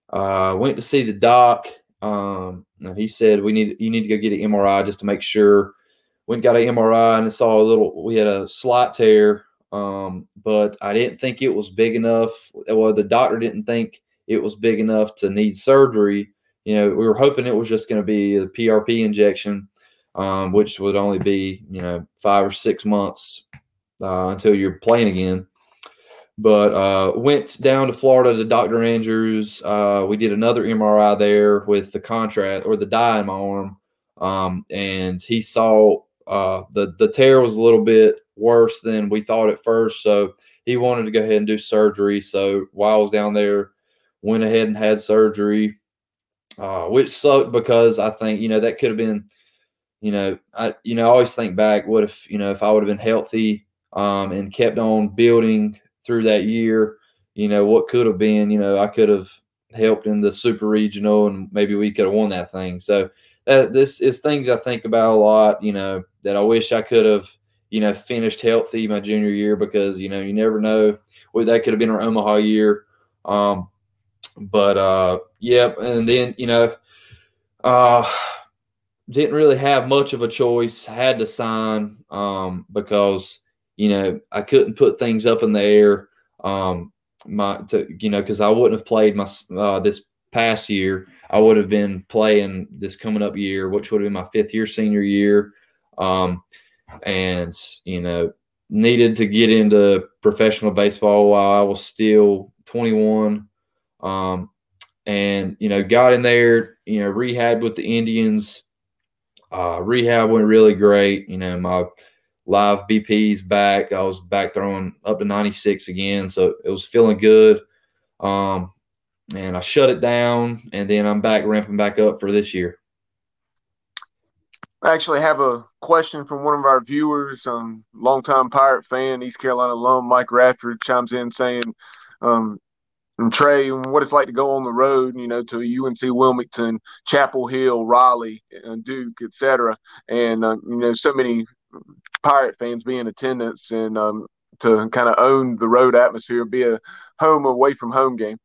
Uh, went to see the doc. Um, and he said we need you need to go get an MRI just to make sure. Went got an MRI and saw a little. We had a slight tear um, but I didn't think it was big enough. Well, the doctor didn't think it was big enough to need surgery. You know, we were hoping it was just going to be a PRP injection, um, which would only be you know five or six months uh, until you're playing again. But uh, went down to Florida to Dr. Andrews. Uh, we did another MRI there with the contrast or the dye in my arm, um, and he saw uh, the the tear was a little bit worse than we thought at first. So he wanted to go ahead and do surgery. So while I was down there, went ahead and had surgery, uh, which sucked because I think you know that could have been, you know, I you know I always think back, what if you know if I would have been healthy um, and kept on building through that year, you know what could have been, you know I could have helped in the super regional and maybe we could have won that thing. So uh, this is things I think about a lot, you know, that I wish I could have you know, finished healthy my junior year because, you know, you never know. Well, that could have been our Omaha year. Um, but, uh, yep. And then, you know, uh, didn't really have much of a choice. Had to sign um, because, you know, I couldn't put things up in the air. Um, my, to, you know, because I wouldn't have played my uh, this past year. I would have been playing this coming up year, which would have been my fifth year senior year. Um, and you know needed to get into professional baseball while I was still 21. Um, and you know got in there, you know rehab with the Indians. Uh, rehab went really great. You know my live BP's back. I was back throwing up to 96 again, so it was feeling good. Um, and I shut it down, and then I'm back ramping back up for this year. I actually have a question from one of our viewers, um, longtime Pirate fan, East Carolina alum, Mike Radford, chimes in saying, um, and Trey, what it's like to go on the road, you know, to UNC Wilmington, Chapel Hill, Raleigh, Duke, etc., and uh, you know, so many Pirate fans be in attendance and um, to kind of own the road atmosphere, be a home away from home game.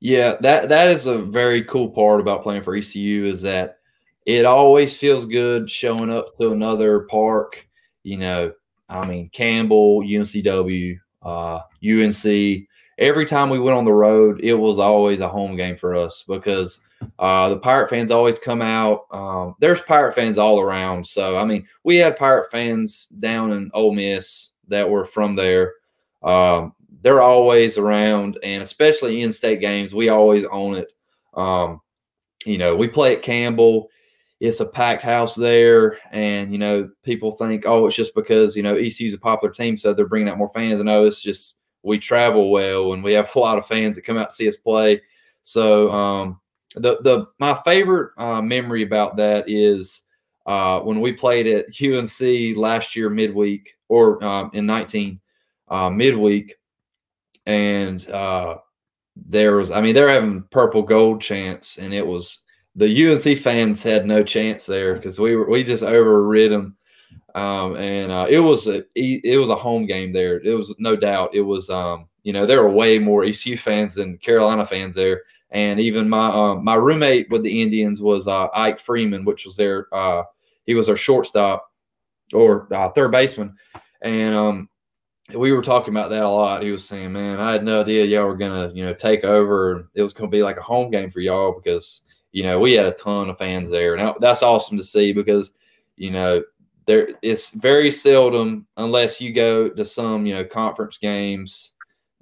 Yeah, that that is a very cool part about playing for ECU is that it always feels good showing up to another park. You know, I mean Campbell, UNCW, uh, UNC. Every time we went on the road, it was always a home game for us because uh, the Pirate fans always come out. Um, there's Pirate fans all around. So I mean, we had Pirate fans down in Ole Miss that were from there. Um, they're always around, and especially in state games, we always own it. Um, you know, we play at Campbell. It's a packed house there, and you know, people think, oh, it's just because you know ECU's a popular team, so they're bringing out more fans. And no, it's just we travel well, and we have a lot of fans that come out to see us play. So, um, the the my favorite uh, memory about that is uh, when we played at UNC last year midweek or um, in 19 uh, midweek, and uh, there was I mean they're having purple gold chance, and it was the UNC fans had no chance there because we were we just overrid them. Um, and uh, it was a it was a home game there. It was no doubt. It was um, you know there were way more ECU fans than Carolina fans there, and even my um, my roommate with the Indians was uh, Ike Freeman, which was their uh, he was our shortstop or uh, third baseman, and um, we were talking about that a lot. He was saying, "Man, I had no idea y'all were gonna, you know, take over. It was gonna be like a home game for y'all because, you know, we had a ton of fans there, and that's awesome to see because, you know, there it's very seldom unless you go to some, you know, conference games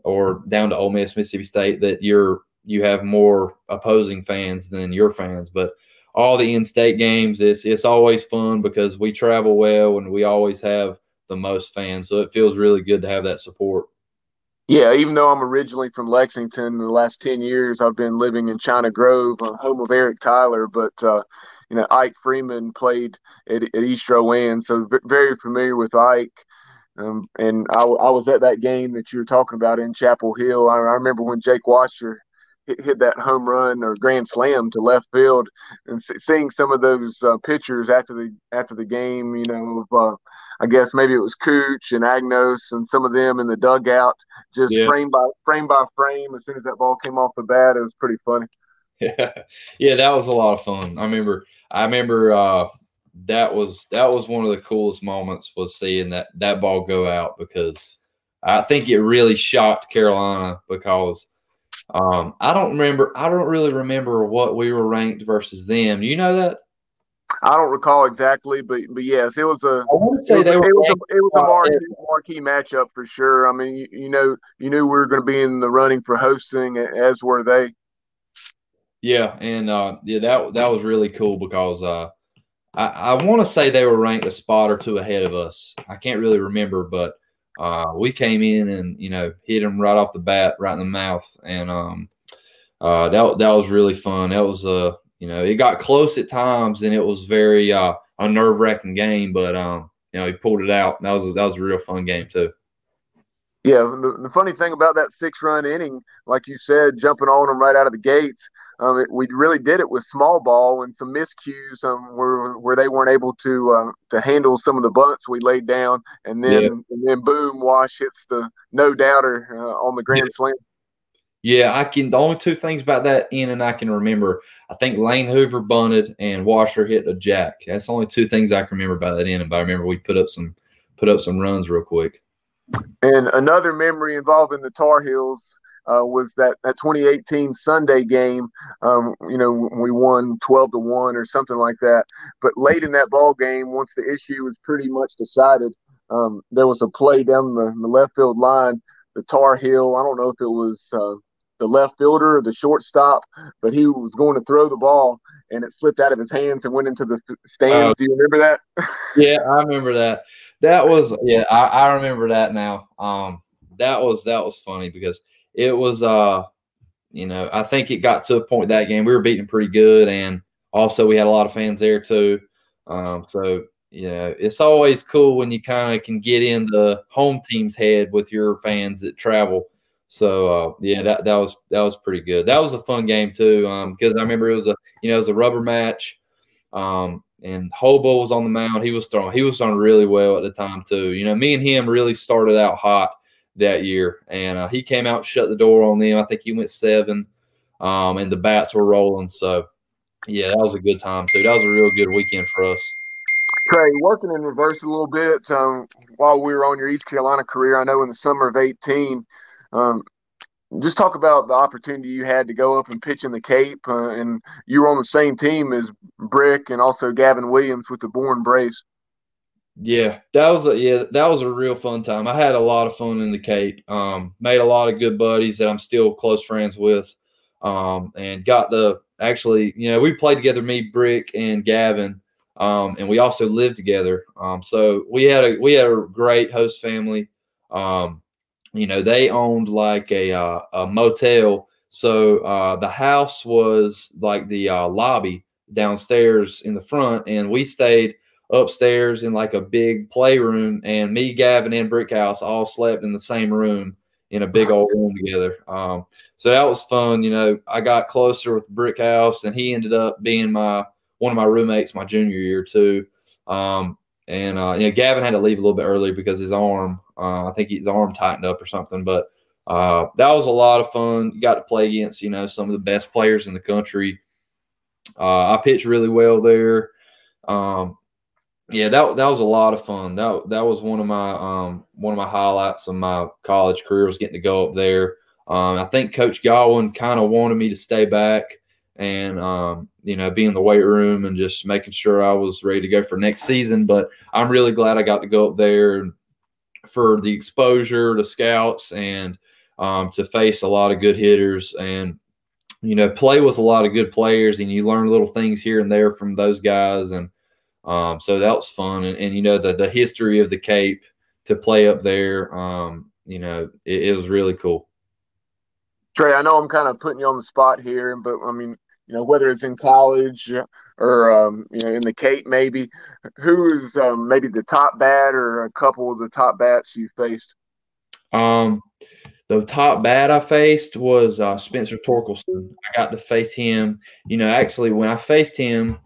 or down to Ole Miss, Mississippi State that you're you have more opposing fans than your fans, but." All the in-state games, it's it's always fun because we travel well and we always have the most fans. So it feels really good to have that support. Yeah, even though I'm originally from Lexington, the last 10 years I've been living in China Grove, uh, home of Eric Tyler. But, uh, you know, Ike Freeman played at, at East Rowan, so very familiar with Ike. Um, and I, I, was at that game that you were talking about in Chapel Hill. I, I remember when Jake Washer hit, hit, that home run or grand slam to left field, and seeing some of those uh, pictures after the after the game, you know, of uh, I guess maybe it was Cooch and Agnos and some of them in the dugout, just yeah. frame by frame by frame. As soon as that ball came off the bat, it was pretty funny. Yeah, yeah, that was a lot of fun. I remember, I remember uh, that was that was one of the coolest moments was seeing that that ball go out because I think it really shocked Carolina because um, I don't remember, I don't really remember what we were ranked versus them. You know that? I don't recall exactly, but but yes, it was a. I want to say they were. It was a, it was a marquee, marquee matchup for sure. I mean, you, you know, you knew we were going to be in the running for hosting, as were they. Yeah, and uh, yeah, that that was really cool because uh, I, I want to say they were ranked a spot or two ahead of us. I can't really remember, but uh, we came in and you know hit them right off the bat, right in the mouth, and um, uh, that that was really fun. That was a uh, you know, it got close at times and it was very uh, a nerve wracking game, but um, you know, he pulled it out. That was that was a real fun game too. Yeah, the, the funny thing about that six run inning, like you said, jumping on them right out of the gates, um, it, we really did it with small ball and some miscues um, where where they weren't able to uh, to handle some of the bunts we laid down, and then yeah. and then boom, Wash hits the no doubter uh, on the grand yeah. slam. Yeah, I can. The only two things about that inning I can remember, I think Lane Hoover bunted and Washer hit a jack. That's the only two things I can remember about that inning. But I remember we put up some put up some runs real quick. And another memory involving the Tar Heels uh, was that that 2018 Sunday game. Um, you know, we won 12 to one or something like that. But late in that ball game, once the issue was pretty much decided, um, there was a play down the, the left field line. The Tar Heel, I don't know if it was. Uh, the left fielder or the shortstop, but he was going to throw the ball and it slipped out of his hands and went into the stands. Uh, Do you remember that? yeah, I remember that. That was yeah, I, I remember that now. Um, that was that was funny because it was uh, you know, I think it got to a point that game we were beating pretty good, and also we had a lot of fans there too. Um, so you know, it's always cool when you kind of can get in the home team's head with your fans that travel so uh, yeah, that that was that was pretty good. That was a fun game too, because um, I remember it was a you know it was a rubber match. Um, and Hobo was on the mound. He was throwing. He was throwing really well at the time too. You know, me and him really started out hot that year, and uh, he came out, shut the door on them. I think he went seven, um, and the bats were rolling. So, yeah, that was a good time too. That was a real good weekend for us. Trey, working in reverse a little bit um, while we were on your East Carolina career, I know in the summer of 18, um, just talk about the opportunity you had to go up and pitch in the Cape, uh, and you were on the same team as Brick and also Gavin Williams with the Bourne Braves. Yeah, that was a yeah, that was a real fun time. I had a lot of fun in the Cape. Um, made a lot of good buddies that I'm still close friends with, um, and got the actually, you know, we played together, me, Brick, and Gavin, um, and we also lived together. Um, so we had a we had a great host family. Um, you know, they owned like a, uh, a motel. So uh, the house was like the uh, lobby downstairs in the front, and we stayed upstairs in like a big playroom. And me, Gavin, and Brickhouse all slept in the same room in a big old room together. Um, so that was fun. You know, I got closer with Brickhouse, and he ended up being my one of my roommates my junior year too. Um, and uh, you know, Gavin had to leave a little bit early because his arm, uh, I think his arm tightened up or something. But uh, that was a lot of fun. You got to play against, you know, some of the best players in the country. Uh, I pitched really well there. Um, yeah, that that was a lot of fun. That that was one of my um, one of my highlights of my college career was getting to go up there. Um, I think Coach Godwin kind of wanted me to stay back and um, you know be in the weight room and just making sure I was ready to go for next season. But I'm really glad I got to go up there for the exposure to scouts and um, to face a lot of good hitters and you know play with a lot of good players and you learn little things here and there from those guys and um, so that was fun and, and, you know the the history of the Cape to play up there um, you know it, it was really cool. Trey, I know I'm kind of putting you on the spot here, but I mean, you know, whether it's in college or um, you know in the Cape, maybe who is um, maybe the top bat or a couple of the top bats you faced? Um, the top bat I faced was uh, Spencer Torkelson. I got to face him. You know, actually, when I faced him,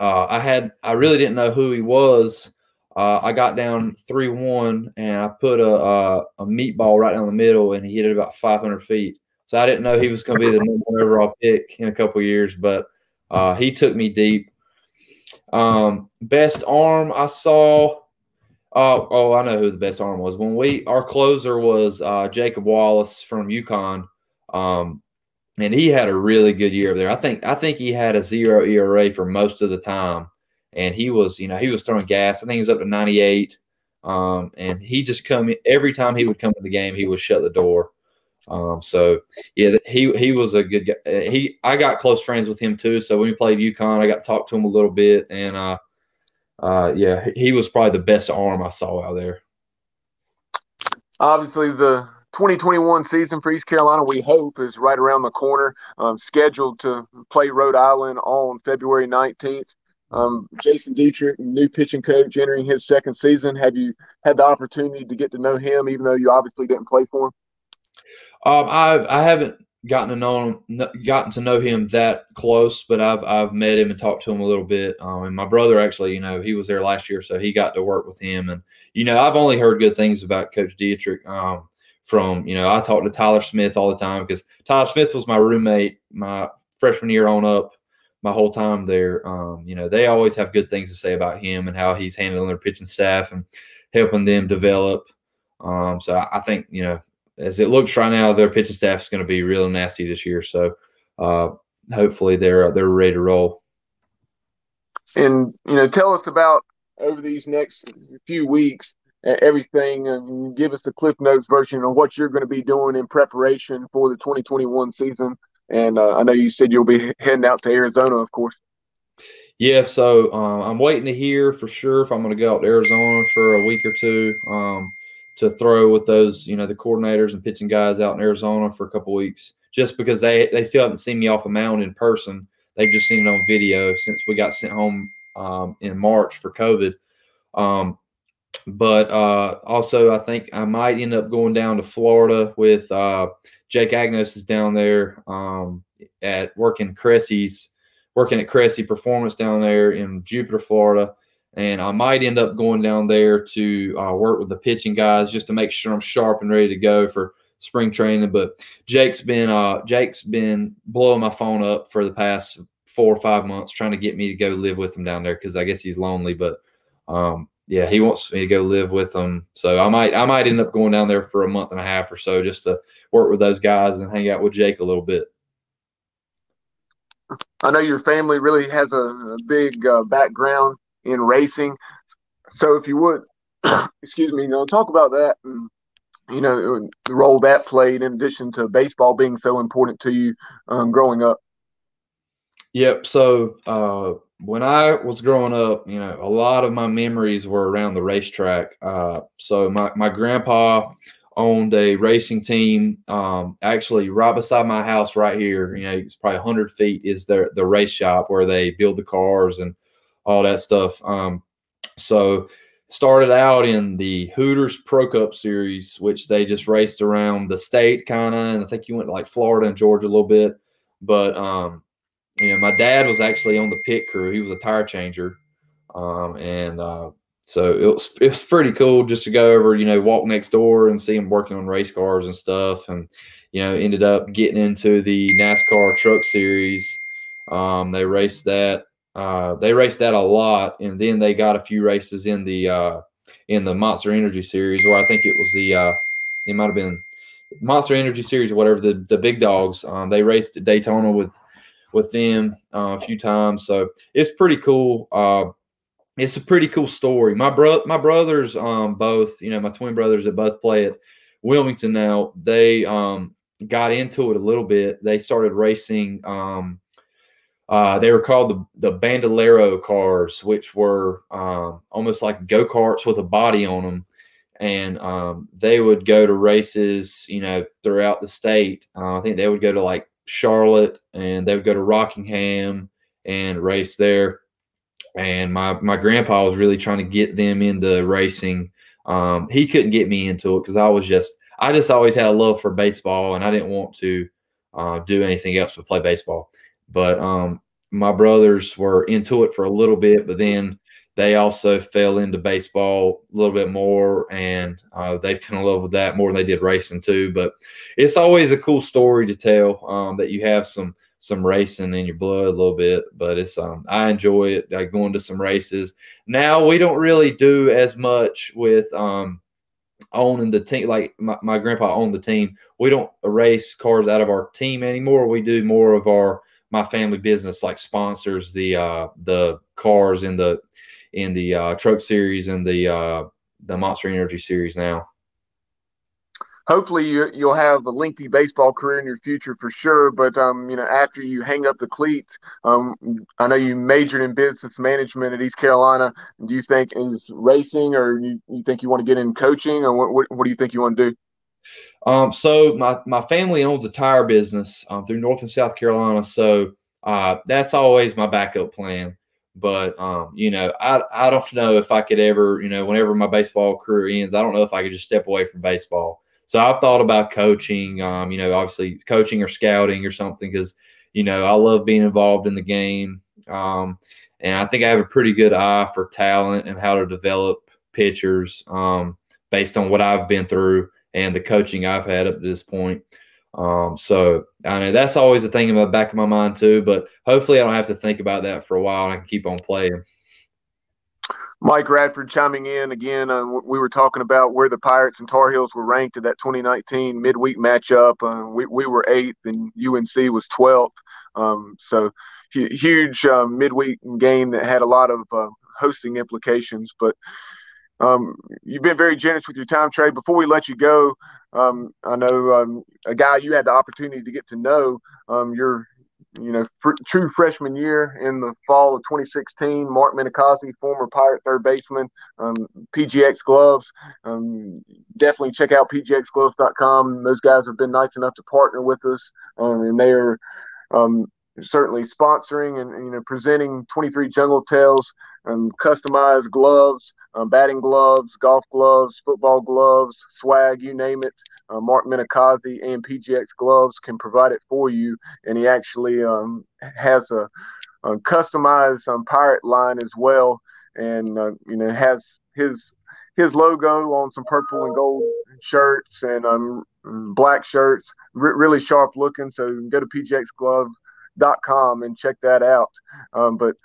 uh, I had I really didn't know who he was. Uh, I got down three one, and I put a, a, a meatball right down the middle, and he hit it about 500 feet. So I didn't know he was going to be the number one overall pick in a couple years, but uh, he took me deep. Um, best arm I saw. Uh, oh, I know who the best arm was. When we our closer was uh, Jacob Wallace from UConn, um, and he had a really good year there. I think I think he had a zero ERA for most of the time, and he was you know he was throwing gas. I think he was up to ninety eight, um, and he just come every time he would come to the game, he would shut the door. Um, so yeah, he he was a good guy. Uh, he I got close friends with him too. So when we played UConn, I got to talk to him a little bit, and uh, uh, yeah, he was probably the best arm I saw out there. Obviously, the 2021 season for East Carolina, we hope, is right around the corner. Um, scheduled to play Rhode Island on February 19th. Um, Jason Dietrich, new pitching coach, entering his second season. Have you had the opportunity to get to know him, even though you obviously didn't play for him? Um, I I haven't gotten to know him, gotten to know him that close, but I've I've met him and talked to him a little bit. Um, and my brother actually, you know, he was there last year, so he got to work with him. And you know, I've only heard good things about Coach Dietrich. Um, from you know, I talk to Tyler Smith all the time because Tyler Smith was my roommate my freshman year on up. My whole time there, um, you know, they always have good things to say about him and how he's handling their pitching staff and helping them develop. Um, so I, I think you know as it looks right now, their pitching staff is going to be real nasty this year. So uh, hopefully they're they're ready to roll. And you know, tell us about over these next few weeks everything, and give us the Cliff Notes version of what you're going to be doing in preparation for the 2021 season. And uh, I know you said you'll be heading out to Arizona, of course. Yeah, so um, I'm waiting to hear for sure if I'm going to go out to Arizona for a week or two. Um, to throw with those, you know, the coordinators and pitching guys out in Arizona for a couple weeks, just because they they still haven't seen me off a mound in person. They've just seen it on video since we got sent home um, in March for COVID. Um, but uh, also, I think I might end up going down to Florida with uh, Jake Agnos is down there um, at working Cressy's working at Cressy Performance down there in Jupiter, Florida. And I might end up going down there to uh, work with the pitching guys just to make sure I'm sharp and ready to go for spring training. But Jake's been uh, Jake's been blowing my phone up for the past four or five months, trying to get me to go live with him down there because I guess he's lonely. But um, yeah, he wants me to go live with him. So I might I might end up going down there for a month and a half or so just to work with those guys and hang out with Jake a little bit. I know your family really has a, a big uh, background in racing. So if you would, excuse me, you know, talk about that and you know the role that played in addition to baseball being so important to you um, growing up. Yep. So uh, when I was growing up, you know, a lot of my memories were around the racetrack. Uh, so my my grandpa owned a racing team. Um, actually, right beside my house, right here, you know, it's probably 100 feet is the the race shop where they build the cars and all that stuff. Um, so started out in the Hooters Pro Cup series, which they just raced around the state kind of, and I think you went to like Florida and Georgia a little bit. But um, know, my dad was actually on the pit crew. He was a tire changer, um, and uh, so it was it was pretty cool just to go over, you know, walk next door and see him working on race cars and stuff, and you know, ended up getting into the NASCAR Truck Series. Um, they raced that. Uh, they raced that a lot, and then they got a few races in the uh, in the Monster Energy Series, where I think it was the uh, it might have been Monster Energy Series or whatever the the big dogs. Um, they raced at Daytona with with them uh, a few times, so it's pretty cool. Uh, it's a pretty cool story. My bro, my brothers, um, both, you know, my twin brothers that both play at Wilmington now, they um, got into it a little bit. They started racing. Um, uh, they were called the the Bandolero cars, which were um, almost like go karts with a body on them, and um, they would go to races, you know, throughout the state. Uh, I think they would go to like Charlotte, and they would go to Rockingham and race there and my my grandpa was really trying to get them into racing. Um, he couldn't get me into it because I was just I just always had a love for baseball, and I didn't want to uh, do anything else but play baseball. But um, my brothers were into it for a little bit, but then they also fell into baseball a little bit more, and uh, they fell in love with that more than they did racing too. But it's always a cool story to tell um, that you have some some racing in your blood a little bit, but it's um I enjoy it. Like going to some races. Now we don't really do as much with um owning the team. Like my, my grandpa owned the team. We don't race cars out of our team anymore. We do more of our my family business, like sponsors the uh the cars in the in the uh, truck series and the uh the Monster Energy series now hopefully you, will have a lengthy baseball career in your future for sure. But um, you know, after you hang up the cleats, um, I know you majored in business management at East Carolina. Do you think is racing, or you, you think you want to get in coaching, or what, what, what do you think you want to do? Um, so my my family owns a tire business um, through North and South Carolina, so uh, that's always my backup plan. But um, you know, I I don't know if I could ever, you know, whenever my baseball career ends, I don't know if I could just step away from baseball. So I've thought about coaching, um, you know, obviously coaching or scouting or something because, you know, I love being involved in the game. Um, and I think I have a pretty good eye for talent and how to develop pitchers um, based on what I've been through and the coaching I've had up to this point. Um, so I know that's always a thing in the back of my mind too, but hopefully I don't have to think about that for a while and I can keep on playing. Mike Radford chiming in again. Uh, we were talking about where the Pirates and Tar Heels were ranked at that 2019 midweek matchup. Uh, we, we were eighth and UNC was 12th. Um, so huge uh, midweek game that had a lot of uh, hosting implications. But um, you've been very generous with your time, Trey. Before we let you go, um, I know um, a guy you had the opportunity to get to know. Um, you're you know, fr- true freshman year in the fall of 2016. Mark Minicozzi, former Pirate third baseman, um, PGX Gloves. Um, definitely check out pgxgloves.com. Those guys have been nice enough to partner with us, and they are certainly sponsoring and you know presenting 23 Jungle Tales um, customized gloves, um, batting gloves, golf gloves, football gloves, swag, you name it. Uh, Mark Minicozzi and PGX Gloves can provide it for you, and he actually um, has a uh, customized um, pirate line as well, and uh, you know has his his logo on some purple and gold shirts and um, black shirts, r- really sharp looking. So you can go to pgxglove.com and check that out. Um, but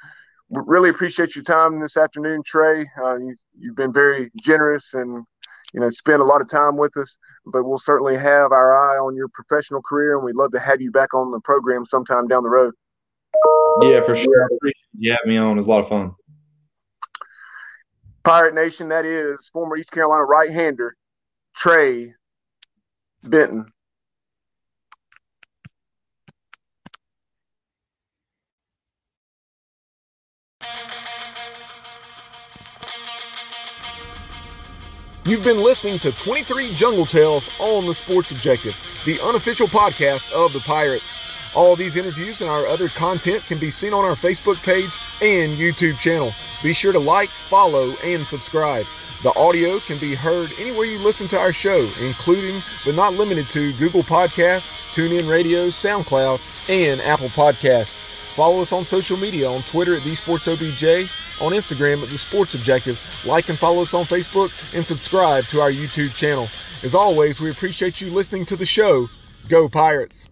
really appreciate your time this afternoon, Trey. Uh, you, you've been very generous and you know spent a lot of time with us. But we'll certainly have our eye on your professional career, and we'd love to have you back on the program sometime down the road. Yeah, for sure. Appreciate you having me on. It was a lot of fun. Pirate Nation, that is former East Carolina right-hander Trey Benton. You've been listening to 23 Jungle Tales on the Sports Objective, the unofficial podcast of the Pirates. All these interviews and our other content can be seen on our Facebook page and YouTube channel. Be sure to like, follow, and subscribe. The audio can be heard anywhere you listen to our show, including but not limited to Google Podcasts, TuneIn Radio, SoundCloud, and Apple Podcasts. Follow us on social media on Twitter at The Sports OBJ on Instagram at The Sports Objective. Like and follow us on Facebook and subscribe to our YouTube channel. As always, we appreciate you listening to the show. Go Pirates!